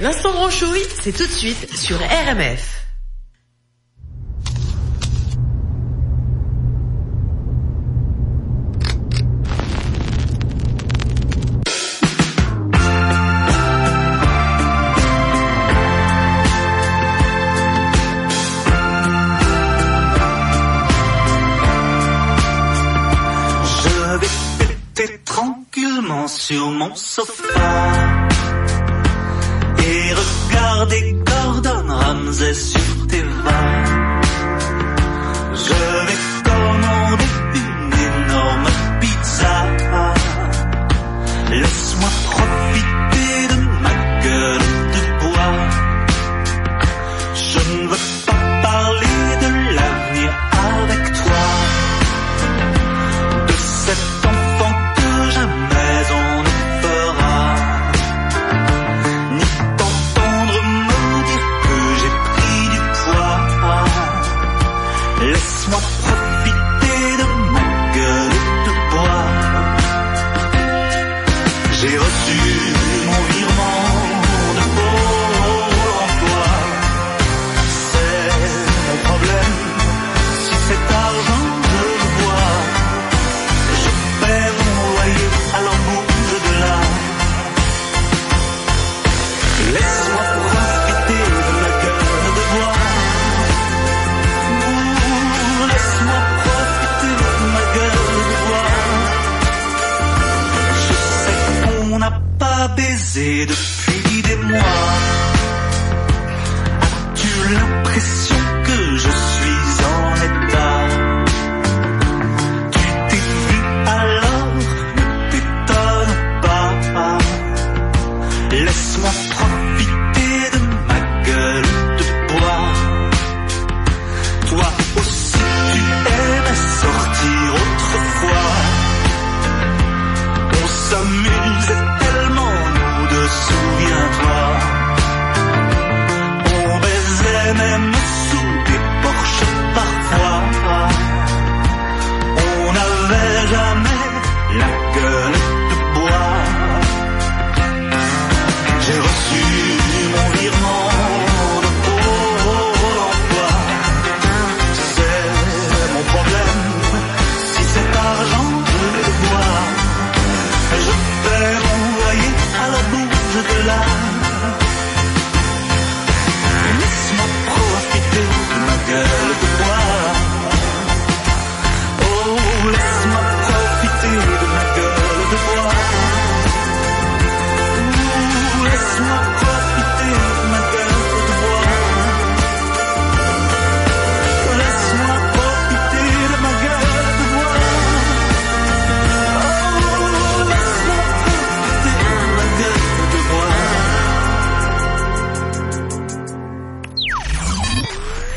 L'instant branchouille, c'est tout de suite sur RMF. baiser de pretty guidez-moi.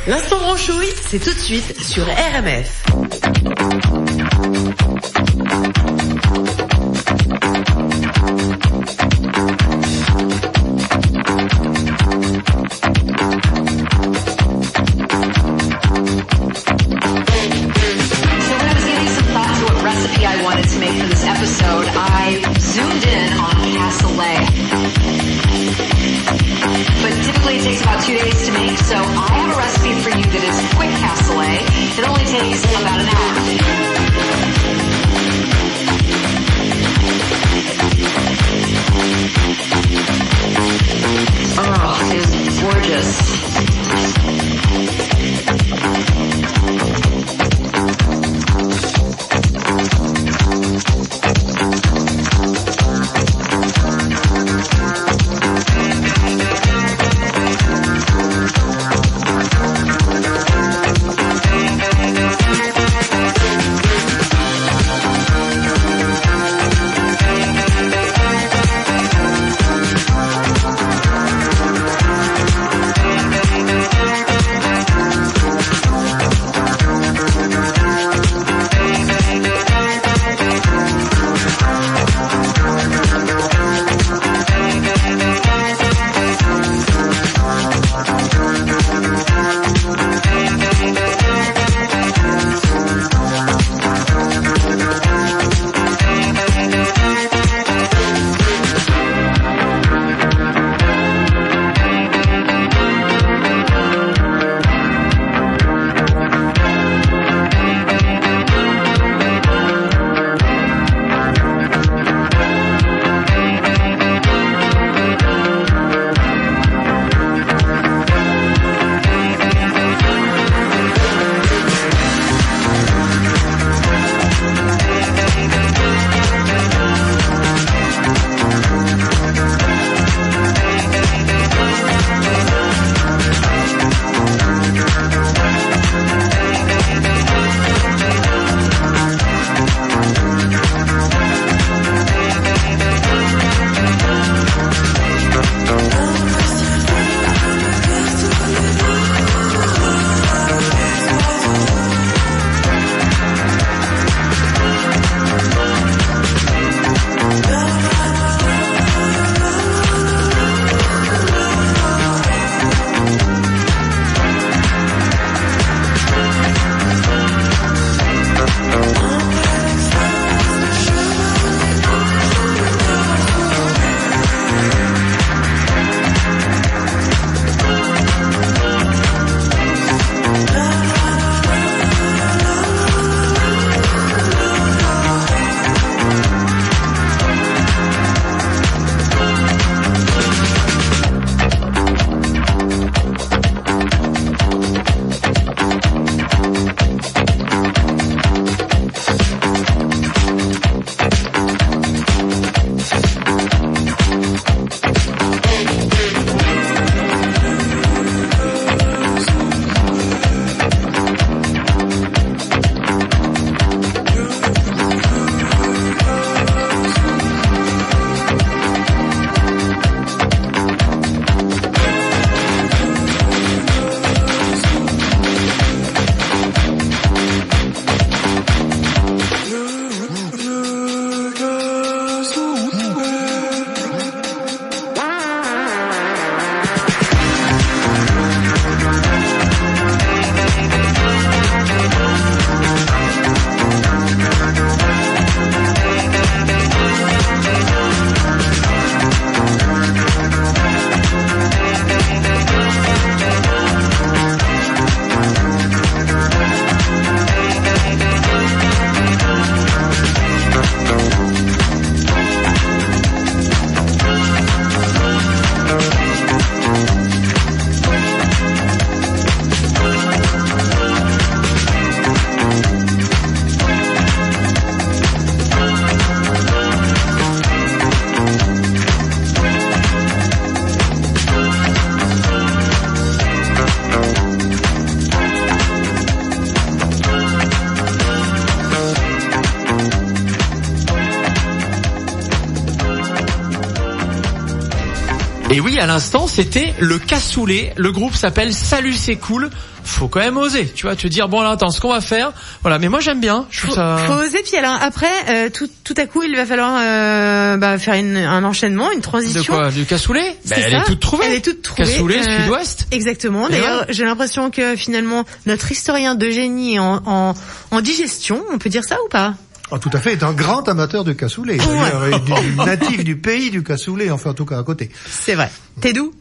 L'instant branchouille, c'est tout de suite sur RMF. I wanted to make for this episode, I zoomed in on Castle Lake. But typically it takes about two days to make, so I have a recipe for you that is quick cassoulet. It only takes about an hour. Oh, it is gorgeous. Et oui, à l'instant, c'était le cassoulet. Le groupe s'appelle Salut c'est cool. Faut quand même oser, tu vois, te dire bon là attends, ce qu'on va faire, voilà. Mais moi j'aime bien. Je trouve Faut, ça. faut oser puis alors après euh, tout, tout à coup il va falloir euh, bah, faire une, un enchaînement, une De transition. quoi? Du cassoulet? Ben, Elle ça. est toute trouvée. Elle est toute trouvée. Cassoulet, Euh, Sud-Ouest. Exactement. D'ailleurs, j'ai l'impression que finalement notre historien de génie est en, en, en digestion, on peut dire ça ou pas? Ah, tout à fait, est un grand amateur du cassoulet. Du natif du pays du cassoulet, enfin en tout cas à côté. C'est vrai. T'es d'où?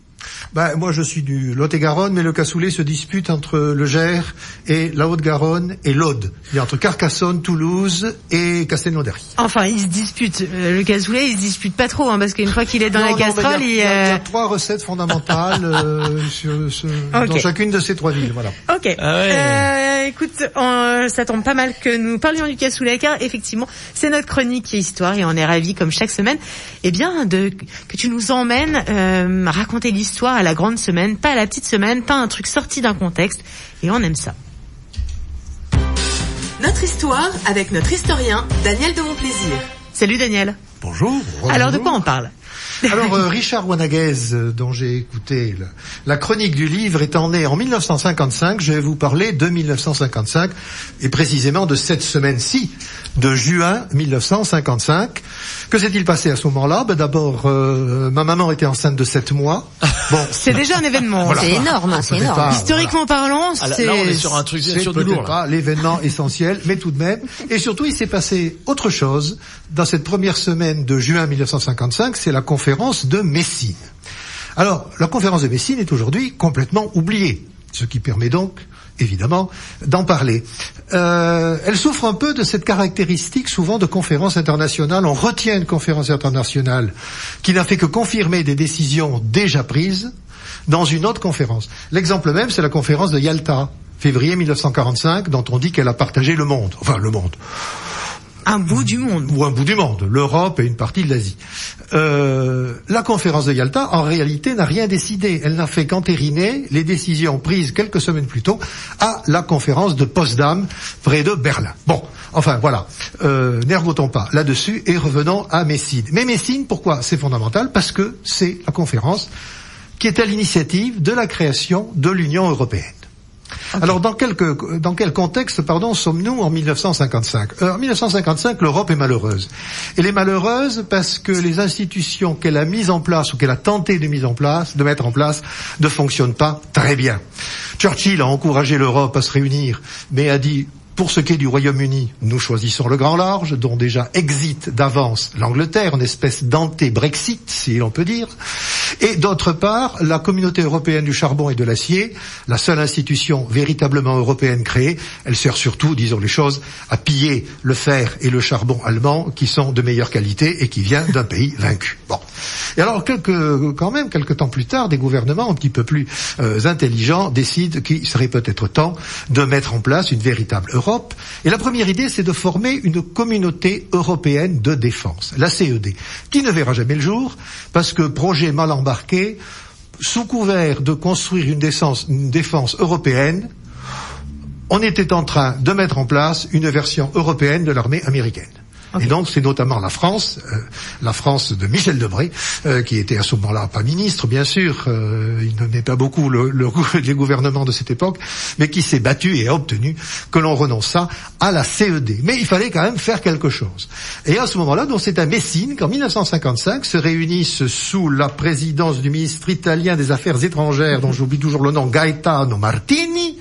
Ben, moi je suis du Lot-et-Garonne, mais le cassoulet se dispute entre le Gers et la Haute-Garonne et l'Aude. Il y a entre Carcassonne, Toulouse et Castelnaudary. Enfin, il se dispute. Euh, Le cassoulet, il se dispute pas trop, hein, parce qu'une fois qu'il est dans Non, la non, casserole, il il. y, a, il y a- il y a euh, trois recettes fondamentales euh, sur, sur- dans chacune de ces trois villes. Voilà. Ok. Ah ouais. Euh, écoute, on- ça tombe pas mal que nous parlions du cassoulet, car effectivement, c'est notre chronique histoire et on est ravis, comme chaque semaine, eh bien, de que tu nous emmènes euh, raconter l'histoire à la grande semaine, pas à la petite semaine, pas un truc sorti d'un contexte, et on aime ça. Notre histoire avec notre historien Daniel de Montplaisir. Salut Daniel. Bonjour. Alors de quoi on parle? Alors euh, Richard Wanaguez, euh, dont j'ai écouté le- la chronique du livre, étant né en 1955, je vais vous parler de 1955 et précisément de cette semaine-ci, de juin 1955. Que s'est-il passé à ce moment-là? Ben, D'abord, euh, ma maman était enceinte de 7 mois. Bon, C'est déjà un événement. Voilà. C'est énorme, c'est Peut-être énorme. pas, Historiquement parlant, Ah, c'est là, on est sur un truc c'est sur du lourd. pas l'événement essentiel, mais tout de même. Et surtout, il s'est passé autre chose dans cette première semaine de juin 1955, c'est la conférence de Messine. Alors, la conférence de Messine est aujourd'hui complètement oubliée, ce qui permet donc, évidemment, d'en parler. Euh, elle souffre un peu de cette caractéristique souvent de conférence internationale. On retient une conférence internationale qui n'a fait que confirmer des décisions déjà prises dans une autre conférence. L'exemple même, c'est la conférence de Yalta, février 1945, dont on dit qu'elle a partagé le monde. Enfin, le monde un bout du monde. ou un bout du monde, l'Europe et une partie de l'Asie. Euh, la conférence de Yalta, en réalité, n'a rien décidé. Elle n'a fait qu'entériner les décisions prises quelques semaines plus tôt à la conférence de Potsdam, près de Berlin. Bon, enfin voilà, euh, n'ergotons pas là-dessus et revenons à Messine. Mais Messine, pourquoi? C'est fondamental parce que c'est la conférence qui est à l'initiative de la création de l'Union européenne. Alors dans quel, contexte sommes-nous en 1955 Euh, En 1955, l'Europe est malheureuse. Elle est malheureuse parce que les institutions qu'elle a mises en place ou qu'elle a tenté de mettre en place, ne fonctionnent pas très bien. Churchill a encouragé l'Europe à se réunir, mais a dit pour ce qui est du Royaume-Uni, nous choisissons le grand large, dont déjà exit d'avance l'Angleterre, une espèce d'anté-Brexit, si l'on peut dire. Et d'autre part, la communauté européenne du charbon et de l'acier, la seule institution véritablement européenne créée, elle sert surtout, disons les choses, à piller le fer et le charbon allemand, qui sont de meilleure qualité et qui viennent d'un pays vaincu. Bon. Et alors, quelques, quand même, quelques temps plus tard, des gouvernements un petit peu plus euh, intelligents décident qu'il serait peut-être temps de mettre en place une véritable Europe. Et la première idée, c'est de former une communauté européenne de défense, la CED, qui ne verra jamais le jour, parce que projet mal embarqué, sous couvert de construire une défense, européenne, on était en train de mettre en place une version européenne de l'armée américaine. Et donc c'est notamment la France, euh, la France de Michel Debré, euh, qui était à ce moment-là pas ministre, bien sûr, euh, il n'aimait pas beaucoup le, le, les gouvernements de cette époque, mais qui s'est battu et a obtenu que l'on renonçât à la CED. Mais il fallait quand même faire quelque chose. Et à ce moment-là, donc c'est à Messine qu'en 1955 se réunissent sous la présidence du ministre italien des Affaires étrangères, dont j'oublie toujours le nom, Gaetano Martini,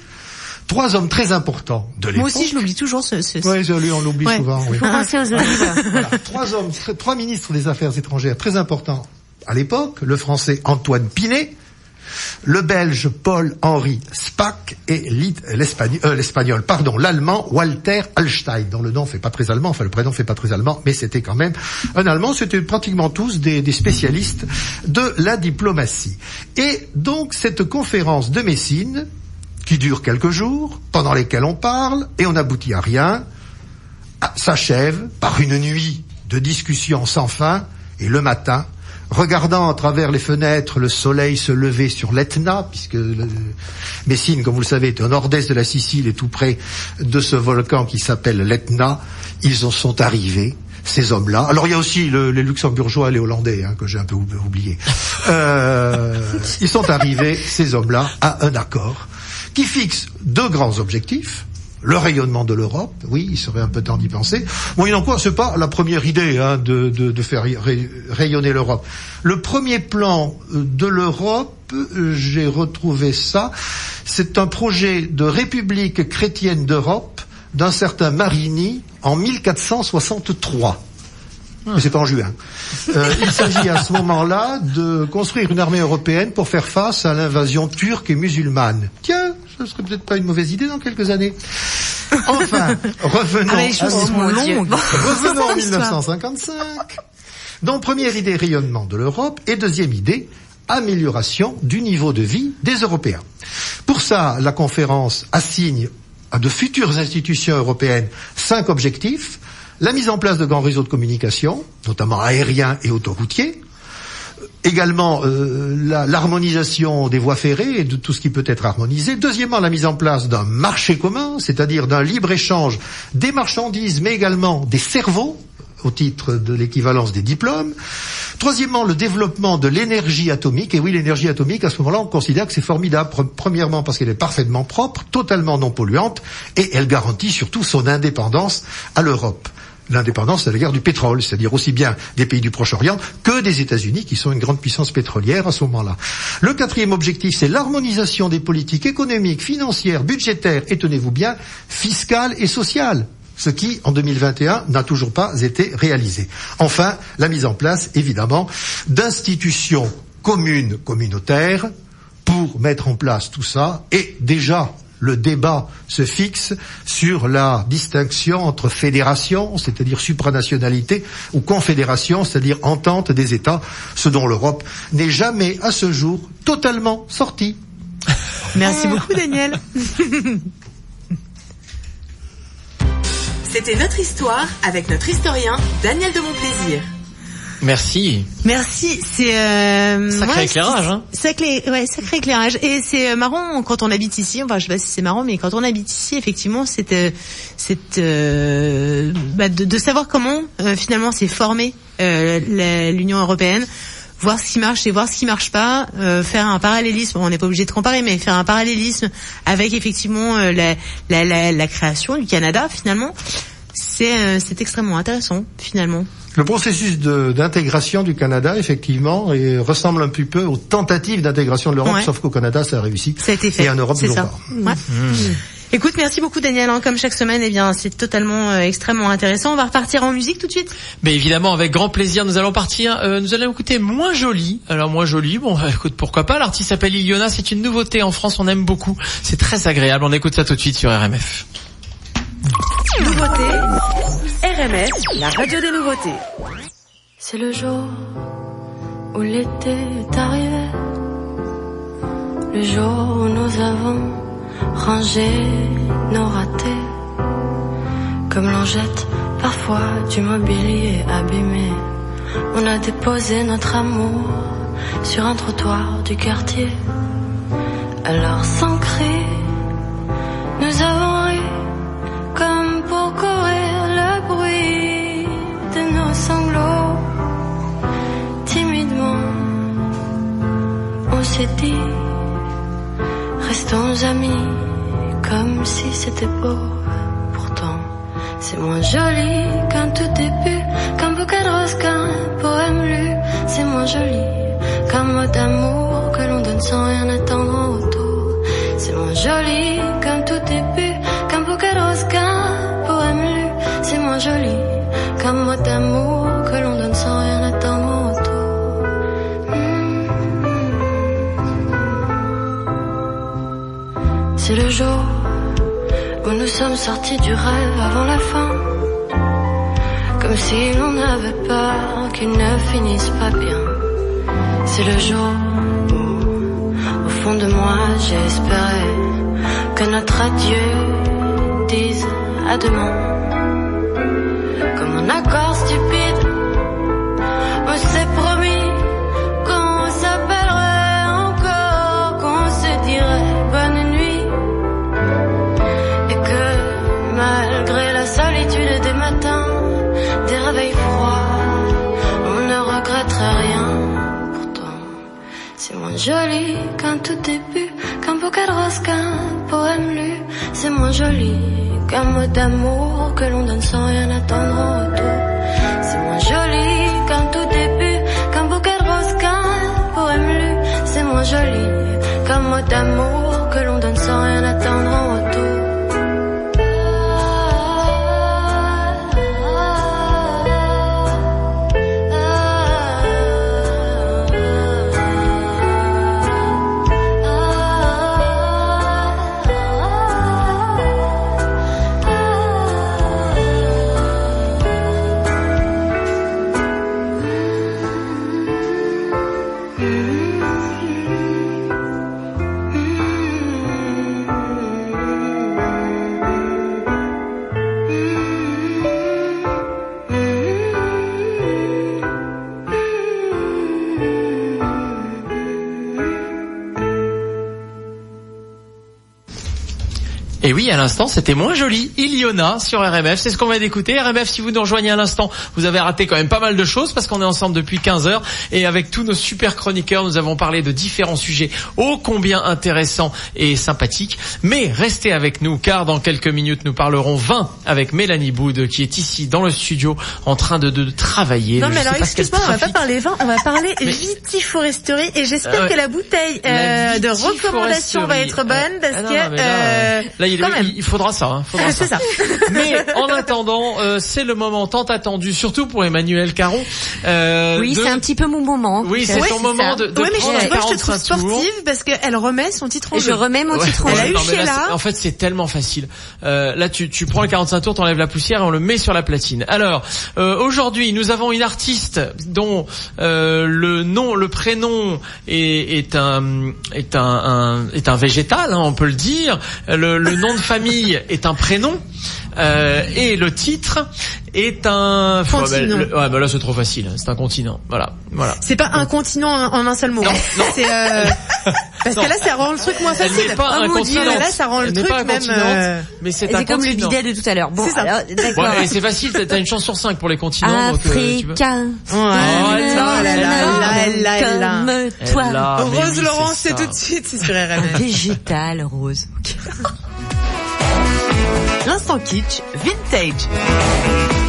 trois hommes très importants de l'époque. Moi aussi, je l'oublie toujours. Ce, ce, Oui, lui, on l'oublie Ouais. souvent. Oui. Faut penser aux olives. Voilà, trois hommes, tr- trois ministres des Affaires étrangères très importants à l'époque, le français Antoine Pinet, le belge Paul-Henri Spack et l'It- l'espagnol, euh, l'espagnol, pardon, l'allemand Walter Hallstein, dont le nom fait pas très allemand, enfin le prénom fait pas très allemand, mais c'était quand même un allemand, c'était pratiquement tous des, des spécialistes de la diplomatie. Et donc cette conférence de Messine, qui dure quelques jours, pendant lesquels on parle, et on n'aboutit à rien, s'achève par une nuit de discussions sans fin, et le matin, regardant à travers les fenêtres le soleil se lever sur l'Etna, puisque le- Messine, comme vous le savez, est au nord-est de la Sicile et tout près de ce volcan qui s'appelle l'Etna, ils en sont arrivés ces hommes-là. Alors il y a aussi le- les luxembourgeois et les hollandais hein, que j'ai un peu oub- oublié. Euh, ils sont arrivés, ces hommes-là, à un accord qui fixe deux grands objectifs. Le rayonnement de l'Europe, oui, il serait un peu temps d'y penser. Bon, il en quoi, c'est pas la première idée hein, de, de, de faire ray- rayonner l'Europe. Le premier plan euh, de l'Europe, euh, j'ai retrouvé ça, c'est un projet de République chrétienne d'Europe d'un certain Marini en 1463. Mais c'est pas en juin. Euh, il s'agit à ce moment-là de construire une armée européenne pour faire face à l'invasion turque et musulmane. Tiens, ce serait peut-être pas une mauvaise idée dans quelques années. Enfin, revenons. Ah, à- sont longues. Revenons en Histoire. 1955. Donc première idée, rayonnement de l'Europe. Et deuxième idée, amélioration du niveau de vie des Européens. Pour ça, la conférence assigne à de futures institutions européennes cinq objectifs. La mise en place de grands réseaux de communication, notamment aériens et autoroutiers. Également euh, l'harmonisation des voies ferrées et de tout ce qui peut être harmonisé. Deuxièmement, la mise en place d'un marché commun, c'est-à-dire d'un libre-échange des marchandises, mais également des cerveaux, au titre de l'équivalence des diplômes. Troisièmement, le développement de l'énergie atomique. Et oui, l'énergie atomique, à ce moment-là, on considère que c'est formidable. Pre- Premièrement, parce qu'elle est parfaitement propre, totalement non polluante, et elle garantit surtout son indépendance à l'Europe. L'indépendance à l'égard du pétrole, c'est-à-dire aussi bien des pays du Proche-Orient que des États-Unis, qui sont une grande puissance pétrolière à ce moment-là. Le quatrième objectif, c'est l'harmonisation des politiques économiques, financières, budgétaires, et tenez-vous bien, fiscales et sociales ce qui, en 2021, n'a toujours pas été réalisé. Enfin, la mise en place, évidemment, d'institutions communes, communautaires, pour mettre en place tout ça, et déjà, le débat se fixe sur la distinction entre fédération, c'est-à-dire supranationalité, ou confédération, c'est-à-dire entente des États, ce dont l'Europe n'est jamais, à ce jour, totalement sortie. Merci beaucoup, Daniel. C'était notre histoire avec notre historien Daniel de Montplaisir. Merci. Merci, c'est euh, Sacré éclairage, hein. Sacré, ouais, sacré éclairage. Et c'est euh, marrant quand on habite ici. Enfin, je sais pas si c'est marrant, mais quand on habite ici, effectivement, c'est euh, c'est euh, bah, de, de savoir comment euh, finalement c'est formé euh, l'Union européenne. Voir ce qui marche et voir ce qui marche pas, euh, faire un parallélisme. On n'est pas obligé de comparer, mais faire un parallélisme avec effectivement euh, la, la, la, la création du Canada finalement. C'est euh, c'est extrêmement intéressant finalement. Le processus d'intégration du Canada, effectivement, et ressemble un petit peu aux tentatives d'intégration de l'Europe, Ouais. sauf qu'au Canada, ça a réussi. Ça a été fait. Et en Europe, c'est toujours ça. pas. Ouais. Écoute, merci beaucoup Daniel. hein. Comme chaque semaine, eh bien, c'est totalement euh, extrêmement intéressant. On va repartir en musique tout de suite. Mais évidemment, avec grand plaisir, nous allons partir. euh, nous allons écouter Moins Joli. Alors Moins Joli, bon, écoute, pourquoi pas? L'artiste s'appelle Iliona. C'est une nouveauté en France. On aime beaucoup. C'est très agréable. On écoute ça tout de suite sur RMF. Nouveauté, RMF, la radio des nouveautés. C'est le jour où l'été est arrivé. Le jour où nous avons rangé nos ratés. Comme l'on jette parfois du mobilier abîmé. On a déposé notre amour sur un trottoir du quartier. Alors sans cri, nous avons s'est dit, restons amis, comme si c'était beau. Pourtant, c'est moins joli qu'un tout début, qu'un bouquet de roses, qu'un poème lu. C'est moins joli qu'un mot d'amour que l'on donne sans rien attendre en retour. C'est moins joli qu'un tout début, qu'un bouquet de roses, qu'un poème lu. C'est moins joli qu'un mot d'amour jour où nous sommes sortis du rêve avant la fin. Comme si l'on avait peur qu'il ne finisse pas bien. C'est le jour où, au fond de moi, j'ai espéré que notre adieu dise à demain. Joli qu'un tout début, qu'un bouquet de roses, qu'un poème lu. C'est moins joli qu'un mot d'amour que l'on donne sans rien attendre en retour. À l'instant, c'était moins joli. Iliona sur RMF, c'est ce qu'on vient d'écouter. RMF, si vous nous rejoignez à l'instant, vous avez raté quand même pas mal de choses parce qu'on est ensemble depuis 15 heures et avec tous nos super chroniqueurs, nous avons parlé de différents sujets ô combien intéressants et sympathiques. Mais restez avec nous car dans quelques minutes, nous parlerons vin avec Mélanie Boud qui est ici dans le studio en train de, de travailler. Non mais alors excuse-moi, on va pas parler vin, on va parler Mais- vitiforesterie et j'espère Ah ouais. que la bouteille La euh, de recommandation va être bonne parce Ah non, que là, euh, là, il, même. il- faudra ça. Hein, faudra c'est ça. Mais en attendant, euh, c'est le moment tant attendu, surtout pour Emmanuel Caron. euh, Oui, de- c'est un petit peu mon moment. Oui, c'est ton moment ça. de, de ouais, mais je, prendre vois, je te 45 trouve tours. sportive parce qu'elle remet son titre en jeu. je remets mon Ouais, titre en ouais, Elle a jeu. eu non, mais là, en fait, c'est tellement facile. Euh, là, tu, tu prends le 45 tours, t'enlèves la poussière et on le met sur la platine. Alors, euh, aujourd'hui, nous avons une artiste dont euh, le nom, le prénom est, est un est un, un- est un végétal, hein, on peut le dire. Le, le nom de famille est un prénom. Euh, et le titre est un Continent. Ouais, bah, le- ouais, bah là c'est trop facile. C'est un continent. Voilà, voilà. C'est pas un continent en, en un seul mot. Non, non. C'est euh, parce Non. que là ça rend le truc moins facile. pas un continent. là ça rend le Elle truc pas un même. euh, mais c'est un comme le continent. bidet de tout à l'heure. Bon, C'est. Ouais, et c'est facile, t'as une chance sur cinq pour les continents. euh. Africain. Ouais. Oh là là Rose oui, Laurent, c'est tout de suite, c'est sur RMF. Végétal rose. Johnston Kit Vintage.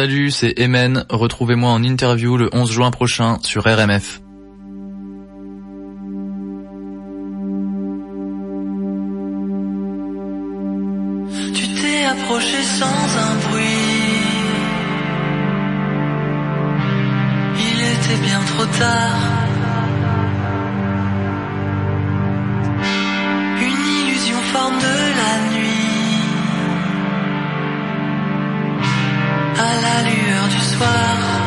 Salut, c'est Emen. Retrouvez-moi en interview le 11 juin prochain sur RMF. Tu t'es approché sans un bruit. Il était bien trop tard. Une illusion forme de la lueur du soir.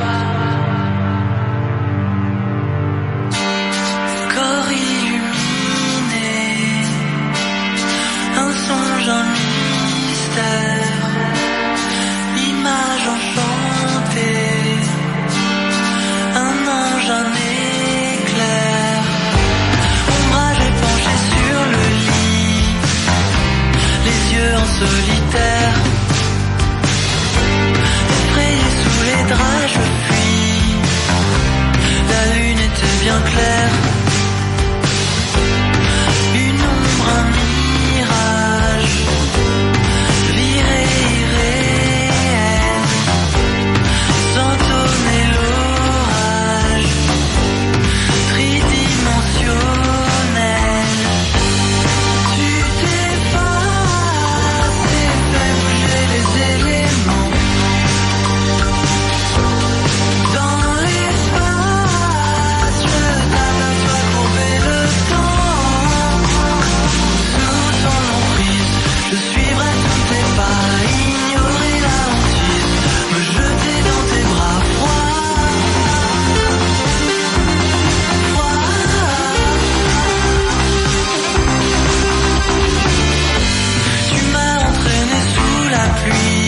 Sous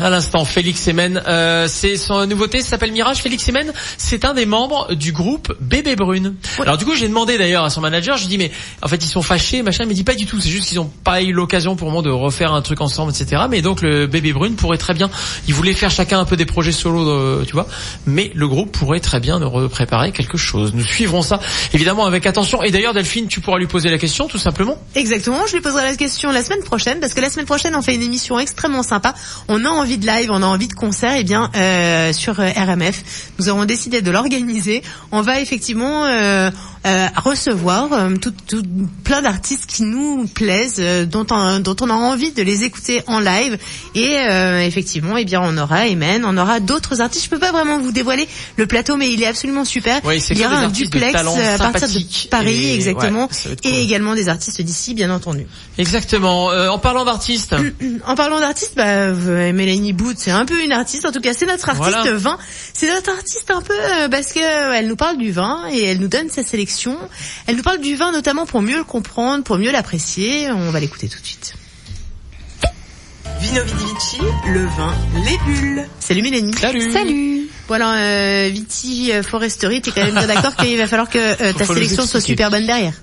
À l'instant, Félix Emen, euh, c'est son nouveauté, ça s'appelle Mirage. Félix Emen, c'est un des membres du groupe Bébé Brune. Alors du coup, j'ai demandé d'ailleurs à son manager, je lui dis mais en fait ils sont fâchés, machin, me dit pas du tout, c'est juste qu'ils ont pas eu l'occasion pour moment de refaire un truc ensemble, etc. Mais donc le Bébé Brune pourrait très bien, ils voulaient faire chacun un peu des projets solo, euh, tu vois, mais le groupe pourrait très bien nous préparer quelque chose. Nous suivrons ça évidemment avec attention. Et d'ailleurs Delphine, tu pourras lui poser la question tout simplement. Exactement, je lui poserai la question la semaine prochaine parce que la semaine prochaine on fait une émission extrêmement sympa. On a envie de live, on a envie de concert, et bien euh, sur euh, RMF, nous avons décidé de l'organiser. On va effectivement euh, euh, recevoir euh, tout, tout- plein d'artistes qui nous plaisent, euh, dont on, dont on a envie de les écouter en live. Et euh, effectivement, eh bien on aura Emen, on aura d'autres artistes. Je peux pas vraiment vous dévoiler le plateau, mais il est absolument super. Il y aura un duplex à partir de Paris, et- exactement, ouais, cool. et également des artistes d'ici, bien entendu. Exactement. Euh, en parlant d'artistes. En parlant d'artistes, bah, Mélanie Boot, c'est un peu une artiste. En tout cas, c'est notre artiste Voilà. vin. C'est notre artiste un peu euh, parce que euh, elle nous parle du vin et elle nous donne sa sélection. Elle nous parle du vin notamment pour mieux le comprendre, pour mieux l'apprécier. On va l'écouter tout de suite. Vino Vidi Vici, le vin, les bulles. Salut Mélanie. Salut. Salut. Alors, euh, Viti euh, Foresterie, t'es quand même bien d'accord qu'il va falloir que euh, ta sélection soit super bonne derrière.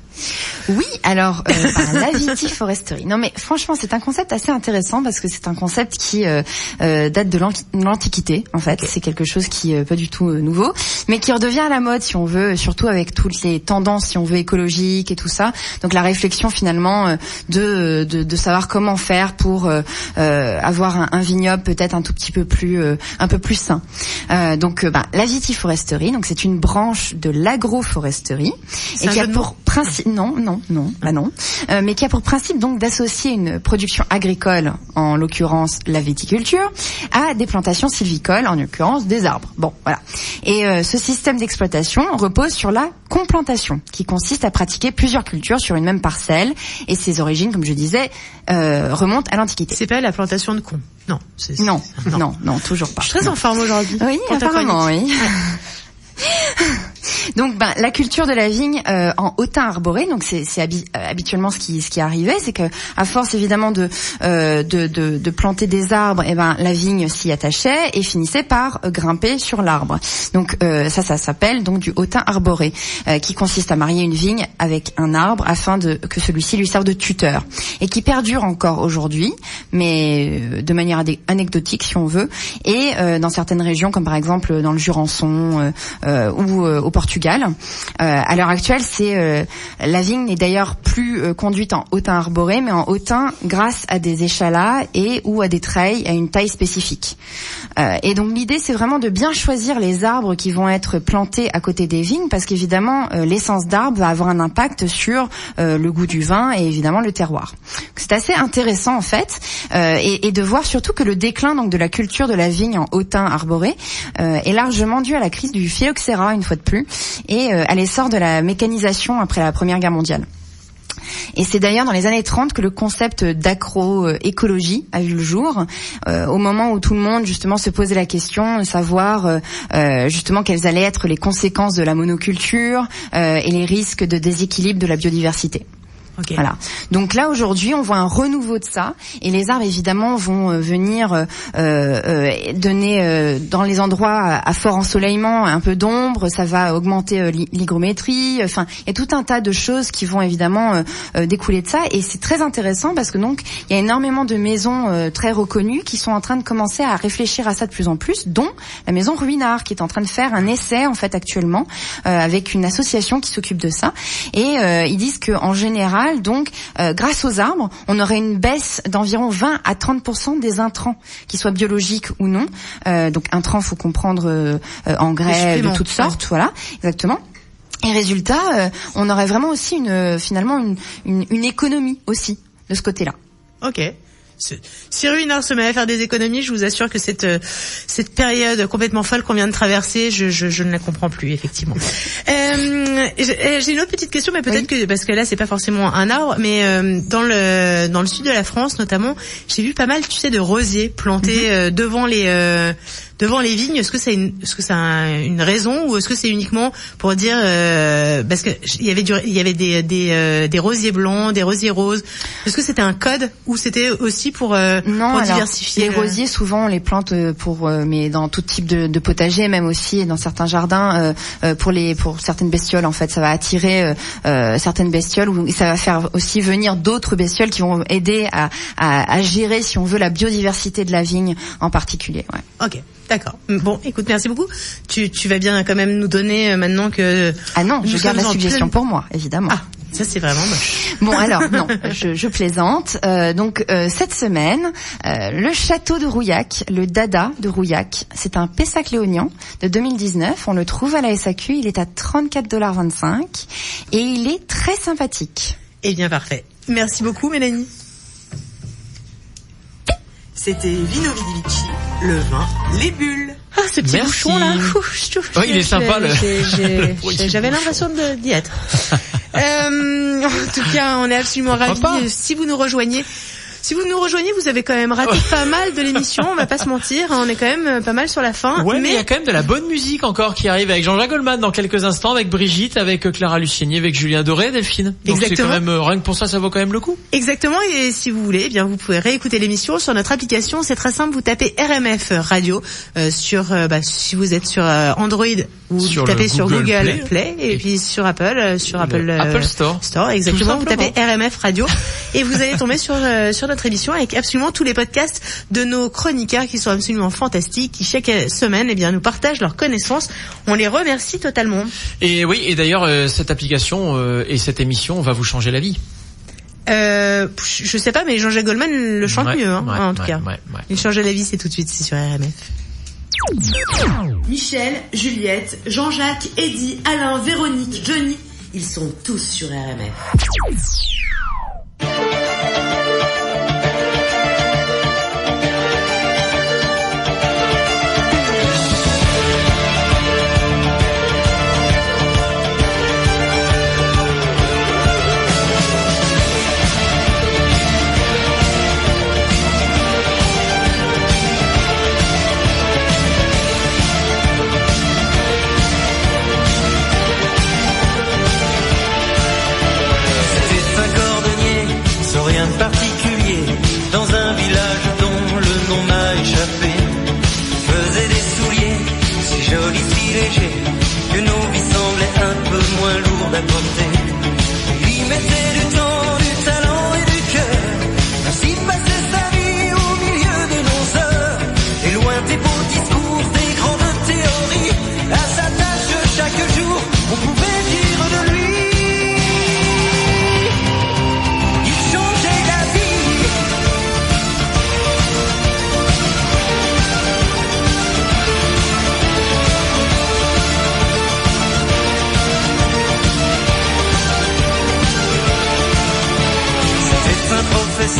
Oui, alors euh, ben, la vitiforesterie. Non mais franchement, c'est un concept assez intéressant parce que c'est un concept qui euh, euh, date de l'anti- l'Antiquité en fait. C'est quelque chose qui est pas du tout euh, nouveau, mais qui redevient à la mode si on veut, surtout avec toutes les tendances si on veut écologiques et tout ça. Donc la réflexion finalement euh, de, de de savoir comment faire pour euh, euh, avoir un, un vignoble peut-être un tout petit peu plus euh, un peu plus sain. Euh, donc euh, ben, la vitiforesterie, donc c'est une branche de l'agroforesterie et qui a pour principe non non non bah non Euh, mais qui a pour principe donc d'associer une production agricole en l'occurrence la viticulture à des plantations sylvicoles en l'occurrence des arbres bon voilà et euh, ce système d'exploitation repose sur la complantation qui consiste à pratiquer plusieurs cultures sur une même parcelle et ses origines comme je disais euh, remontent à l'antiquité C'est pas la plantation de con. Non. c'est- non non non toujours pas Je suis très en forme aujourd'hui. oui, apparemment, oui. Donc, ben, la culture de la vigne euh, en hautain arboré, donc c'est euh, habituellement ce qui ce qui arrivait, c'est que à force évidemment de euh, de, de, de planter des arbres, et ben la vigne s'y attachait et finissait par euh, grimper sur l'arbre. Donc euh, ça, ça s'appelle donc du hautain arboré, euh, qui consiste à marier une vigne avec un arbre afin de que celui-ci lui serve de tuteur et qui perdure encore aujourd'hui, mais de manière anecdotique si on veut, et dans certaines régions comme par exemple dans le Jurançon ou au Portugal. Euh, à l'heure actuelle, c'est euh, la vigne n'est d'ailleurs plus euh, conduite en hautain arboré, mais en hautain grâce à des échalas et ou à des treilles à une taille spécifique. Et donc l'idée, c'est vraiment de bien choisir les arbres qui vont être plantés à côté des vignes, parce qu'évidemment, l'essence d'arbre va avoir un impact sur le goût du vin et évidemment le terroir. C'est assez intéressant en fait, et, de voir surtout que le déclin donc de la culture de la vigne en hautain arboré est largement dû à la crise du phylloxéra une fois de plus et euh, à l'essor de la mécanisation après la Première Guerre mondiale. Et c'est d'ailleurs dans les années 30 que le concept d'agroécologie a vu le jour, euh, au moment où tout le monde justement se posait la question de savoir euh, justement quelles allaient être les conséquences de la monoculture et les risques de déséquilibre de la biodiversité. Voilà. Donc là aujourd'hui, on voit un renouveau de ça, et les arbres évidemment vont euh, venir euh, euh, donner euh, dans les endroits à, fort ensoleillement un peu d'ombre. Ça va augmenter euh, l'hy- l'hygrométrie. Enfin, il y a tout un tas de choses qui vont évidemment euh, découler de ça, et c'est très intéressant parce que donc il y a énormément de maisons très reconnues qui sont en train de commencer à réfléchir à ça de plus en plus, dont la maison Ruinard qui est en train de faire un essai en fait actuellement avec une association qui s'occupe de ça, et ils disent que en général donc, euh, grâce aux arbres, on aurait une baisse d'environ 20 à 30% des intrants, qu'ils soient biologiques ou non. Euh, donc, intrants, faut comprendre euh, euh, engrais de toutes sortes, voilà, exactement. Et résultat, euh, on aurait vraiment aussi une euh, finalement une, une, une économie aussi de ce côté-là. Ok. Si Ruinard se met à faire des économies, je vous assure que cette euh, cette période complètement folle qu'on vient de traverser, je, je, je ne la comprends plus effectivement. Euh, j'ai j'ai une autre petite question, mais peut-être que parce que là c'est pas forcément un arbre, mais euh, dans le dans le sud de la France notamment, j'ai vu pas mal, tu sais, de rosiers plantés euh, devant les euh, devant les vignes. Est-ce que c'est une est-ce que c'est un- une raison ou est-ce que c'est uniquement pour dire euh, parce que il y avait du, il y avait des des, euh, des rosiers blancs, des rosiers roses. Est-ce que c'était un code ou c'était aussi pour euh, Non, pour alors, diversifier les le- rosiers, souvent, on les plante euh, pour, euh, mais dans tout type de, de potager, même aussi dans certains jardins, pour les, pour certaines bestioles. En fait, ça va attirer certaines bestioles ou ça va faire aussi venir d'autres bestioles qui vont aider à, à, à gérer, si on veut, la biodiversité de la vigne en particulier. Ouais. Ok, d'accord. Bon, écoute, merci beaucoup. Tu, tu vas bien quand même nous donner euh, maintenant que. Ah non, je garde la suggestion pour moi, évidemment. Ah, ça c'est vraiment moche. Bon alors non, je, je plaisante. Euh, donc euh, cette semaine, euh, le château de Rouillac, le Dada de Rouillac, c'est un Pessac léonien de 2019. On le trouve à la SAQ. Il est à 34,25 et il est très sympathique. Eh bien parfait. Merci beaucoup Mélanie. C'était Vino Vidi Vici, le vin, les bulles. Ah, ce petit Merci. bouchon là. Ouf, je trouve Ouais, il est sympa, le- J'avais l'impression de- d'y être. Euh, en tout cas, on est absolument ravis. pas Si vous nous rejoignez Si vous nous rejoignez, vous avez quand même raté pas mal de l'émission, on va pas se mentir, hein, on est quand même euh, pas mal sur la fin. Ouais, mais il y a quand même de la bonne musique encore qui arrive avec Jean-Jacques Goldman dans quelques instants, avec Brigitte, avec euh, Clara Lucieni, avec Julien Doré, Delphine. Donc c'est Exactement. quand même, euh, rien que pour ça, ça vaut quand même le coup. Exactement, et si vous voulez, eh bien vous pouvez réécouter l'émission sur notre application. C'est très simple, vous tapez RMF Radio euh, sur, euh, bah, si vous êtes sur euh, Android, vous Sur tapez sur Google Play. Play, et puis sur Apple, sur Apple, Apple Store. Store, exactement. Vous tapez. RMF Radio et vous allez tomber sur euh, sur notre émission avec absolument tous les podcasts de nos chroniqueurs qui sont absolument fantastiques, qui chaque semaine, eh bien, nous partagent leurs connaissances. On les remercie totalement. Et oui, et d'ailleurs, euh, cette application euh, et cette émission va vous changer la vie. Euh, je sais pas, mais Jean-Jacques Goldman le chante Ouais, mieux, hein, ouais, en tout ouais, cas. ouais, ouais. Il change la vie, c'est tout de suite, c'est sur RMF. Michel, Juliette, Jean-Jacques, Eddie, Alain, Véronique, Johnny, ils sont tous sur RMF.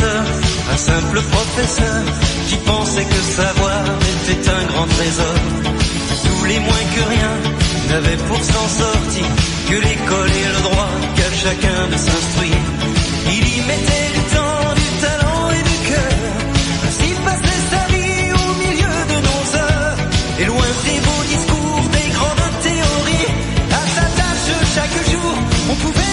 Un simple professeur, qui pensait que savoir était un grand trésor. Tous les moins que rien n'avaient pour s'en sortir que l'école et le droit qu'à chacun de s'instruire. Il y mettait du temps, du talent et du cœur, ainsi passait sa vie au milieu de nos heures. Et loin des beaux discours, des grandes théories, à sa tâche chaque jour, on pouvait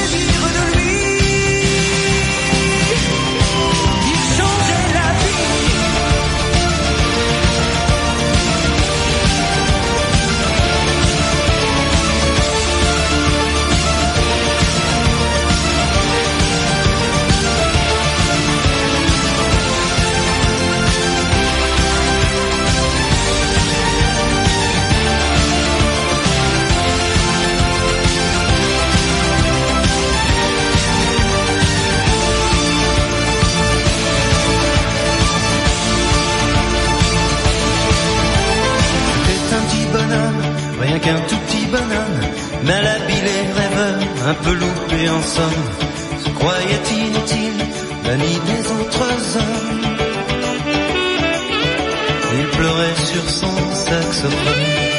rien qu'un tout petit bonhomme, malhabile et rêveur, un peu loupé en somme, se croyait inutile, l'ami des autres hommes. Il pleurait sur son saxophone.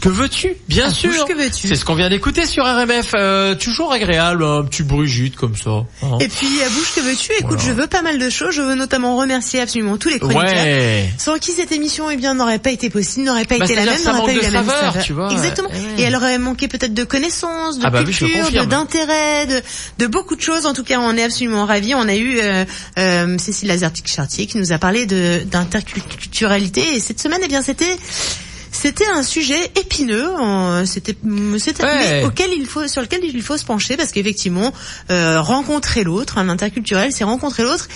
Que veux-tu, bien À sûr. que veux-tu. C'est ce qu'on vient d'écouter sur RMF. euh, toujours agréable, un petit brugite comme ça. hein. Et puis, à bouche que veux-tu Écoute, je veux pas mal de choses. Je veux notamment remercier absolument tous les chroniqueurs. Ouais. Sans qui cette émission, eh bien, n'aurait pas été possible, n'aurait pas Bah, été la même, n'aurait pas eu de la même saveur, tu vois. Exactement. Ouais. Et elle aurait manqué peut-être de connaissances, de Ah bah culture, d'intérêt, de, de beaucoup de choses. En tout cas, on est absolument ravis. On a eu euh, euh, Cécile Lazartic-Chartier qui nous a parlé d'interculturalité. Et cette semaine, eh bien, c'était c'était un sujet épineux, en- c'était, Ouais. mais auquel il faut, sur lequel il faut se pencher parce qu'effectivement, euh, rencontrer l'autre, un interculturel, c'est rencontrer l'autre,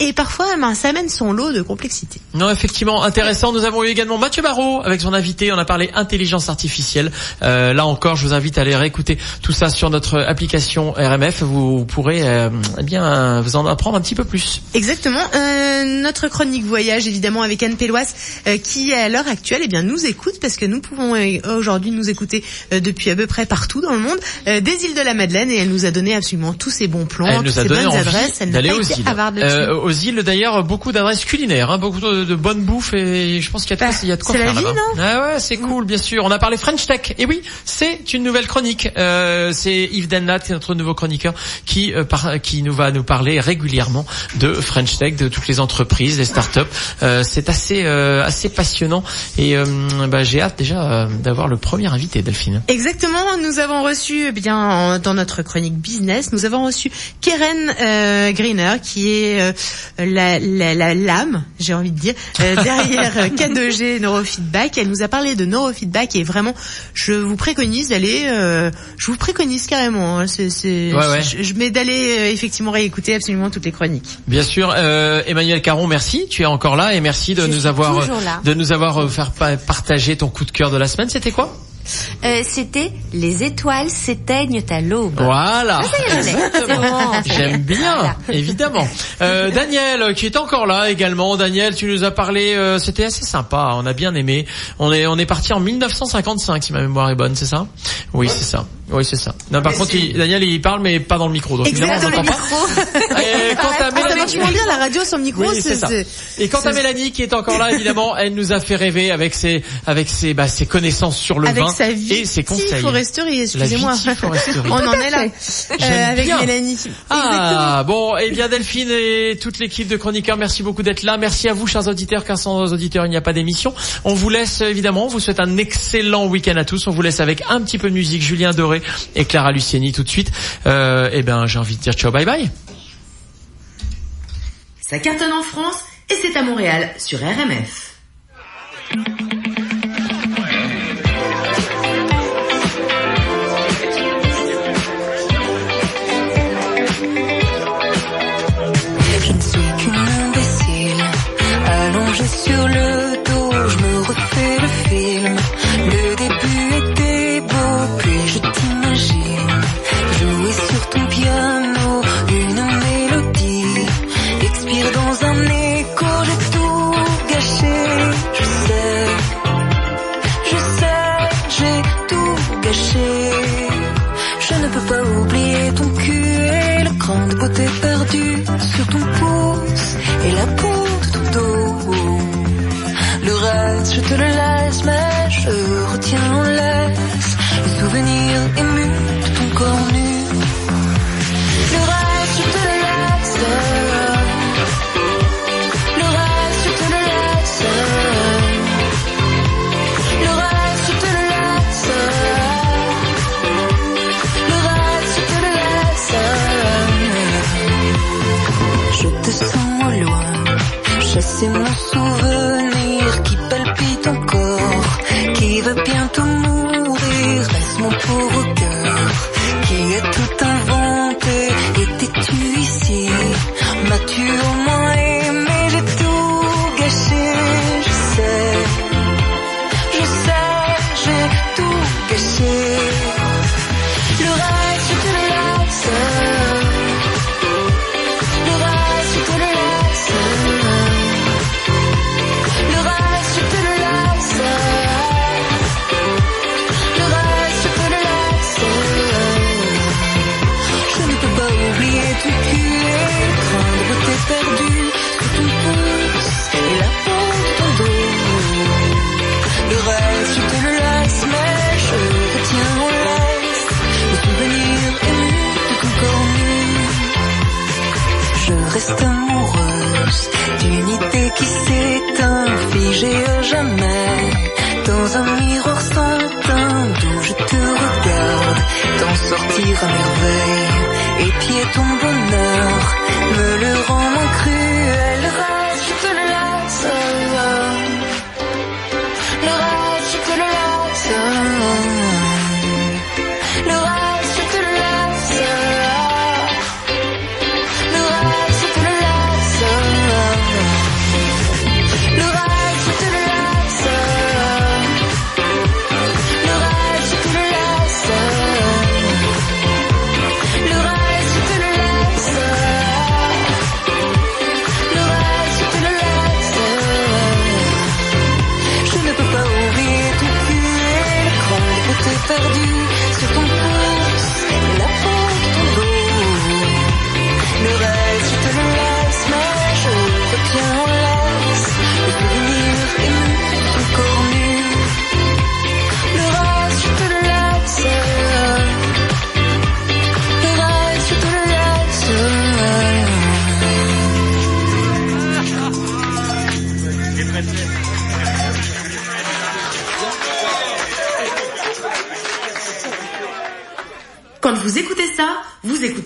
et parfois, ben, ça amène son lot de complexité. Non, effectivement, intéressant. Nous avons eu également Mathieu Barrault avec son invité. On a parlé intelligence artificielle. Euh, là encore, je vous invite à aller réécouter tout ça sur notre application RMF. Vous pourrez euh, eh bien vous en apprendre un petit peu plus. Exactement. Euh, notre chronique voyage, évidemment, avec Anne Péloise, euh, qui à l'heure actuelle, eh bien, nous écoute parce que nous pouvons euh, aujourd'hui nous écouter euh, depuis à peu près partout dans le monde euh, des îles de la Madeleine et elle nous a donné absolument tous ses bons plans, toutes nous a ses bonnes envie adresses. Elle n'a d'aller pas aux îles. d'ailleurs, beaucoup d'adresses culinaires, hein, beaucoup de, de bonne bouffe et je pense qu'il y a de quoi, Bah, il y a de quoi c'est la vie, non Ah ouais, c'est cool, bien sûr. On a parlé French Tech. Et oui, c'est une nouvelle chronique. Euh, c'est Yves Dennat, notre nouveau chroniqueur, qui euh, par- qui nous va nous parler régulièrement de French Tech, de toutes les entreprises, les startups. Euh, c'est assez euh, assez passionnant et euh, bah, j'ai hâte déjà euh, d'avoir le premier invité, Delphine. Exactement, nous avons reçu eh bien en- dans notre chronique business, nous avons reçu Keren euh, Greener qui est euh, la, la, la lame, j'ai envie de dire, euh, derrière euh, K2G Neurofeedback. Elle nous a parlé de neurofeedback et vraiment, je vous préconise d'aller, euh, je vous préconise carrément, hein, c'est, c'est, Ouais, ouais. je, je mets d'aller euh, effectivement réécouter absolument toutes les chroniques. Bien sûr, euh, Emmanuel Caron, merci. Tu es encore là et merci de Je nous avoir de nous avoir euh, faire pa- partager ton coup de cœur de la semaine. C'était quoi? Euh, C'était les étoiles s'éteignent à l'aube. Voilà. est. J'aime bien, Voilà. évidemment. Euh, Daniel, euh, qui est encore là également. Daniel, tu nous as parlé. euh, C'était assez sympa. On a bien aimé. On est on est parti en 1955 si ma mémoire est bonne, c'est ça? Oui, c'est ça. Oui, c'est ça. Non, par contre, il- Daniel, il parle mais pas dans le micro. Donc évidemment, on Exactement, le pas. micro. Et quant à Ah, ça Mélanie, marche moins bien la radio sans micro, Oui, c'est ça. Et quant à Mélanie qui est encore là, évidemment, elle nous a fait rêver avec ses avec ses bah, ses connaissances sur le avec vin sa vie et ses conseils. foresterie, excusez-moi. On en est là euh, avec bien. Mélanie. Ah bon, eh bien Delphine et toute l'équipe de chroniqueurs, merci beaucoup d'être là. Merci à vous, chers auditeurs, car sans auditeurs, il n'y a pas d'émission. On vous laisse évidemment, on vous souhaite un excellent week-end à tous. On vous laisse avec un petit peu de musique, Julien Doré et Clara Luciani tout de suite. Euh, eh ben, j'ai envie de dire ciao, bye bye. Ça cartonne en France et c'est à Montréal sur RMF.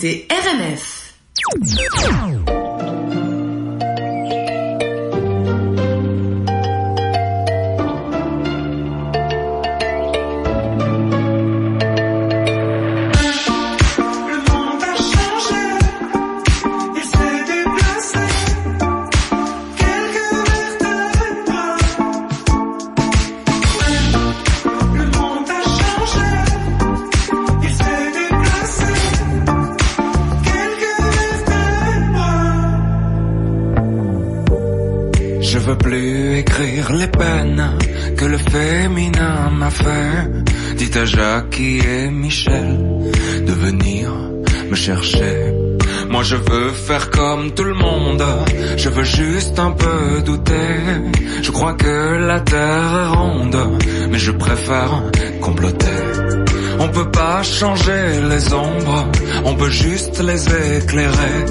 Écoutez RMF. Jackie et Michel de venir me chercher. Moi je veux faire comme tout le monde, je veux juste un peu douter. Je crois que la terre est ronde, mais je préfère comploter. On peut pas changer les ombres, on peut juste les éclairer.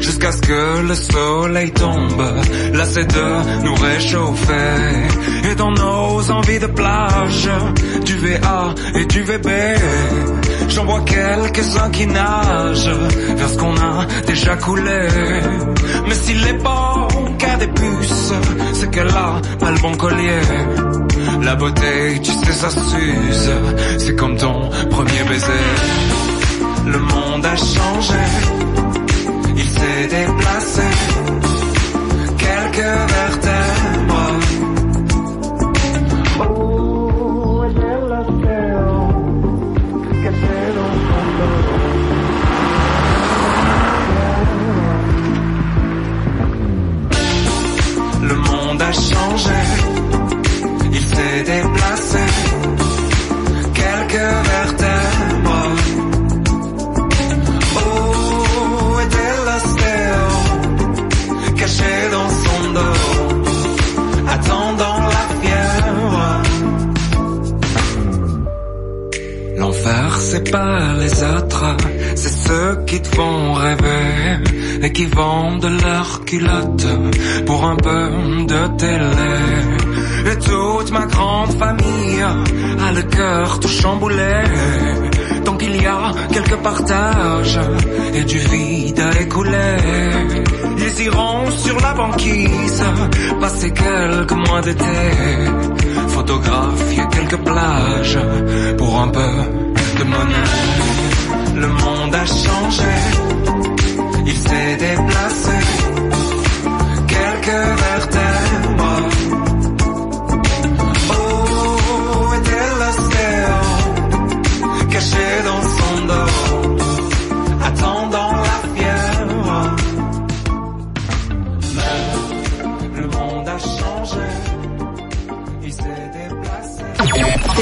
Jusqu'à ce que le soleil tombe, là c'est de nous réchauffer. Et dans nos envies de plage, du VA et du VB, j'en vois quelques-uns qui nagent vers ce qu'on a déjà coulé. Mais s'il est bon qu'à des puces, c'est qu'elle a le bon collier. La beauté, tu sais, ça s'use. C'est comme ton premier baiser. Le monde a changé. Il s'est déplacé. Quelques vertèbres. Tant qu'il y a quelques partages et du vide à écouler, ils iront sur la banquise passer quelques mois d'été photographier quelques plages pour un peu de monnaie. Le monde a changé, il s'est déplacé.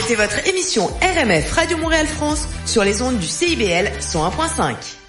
C'était votre émission RMF Radio Montréal France sur les ondes du CIBL 101.5.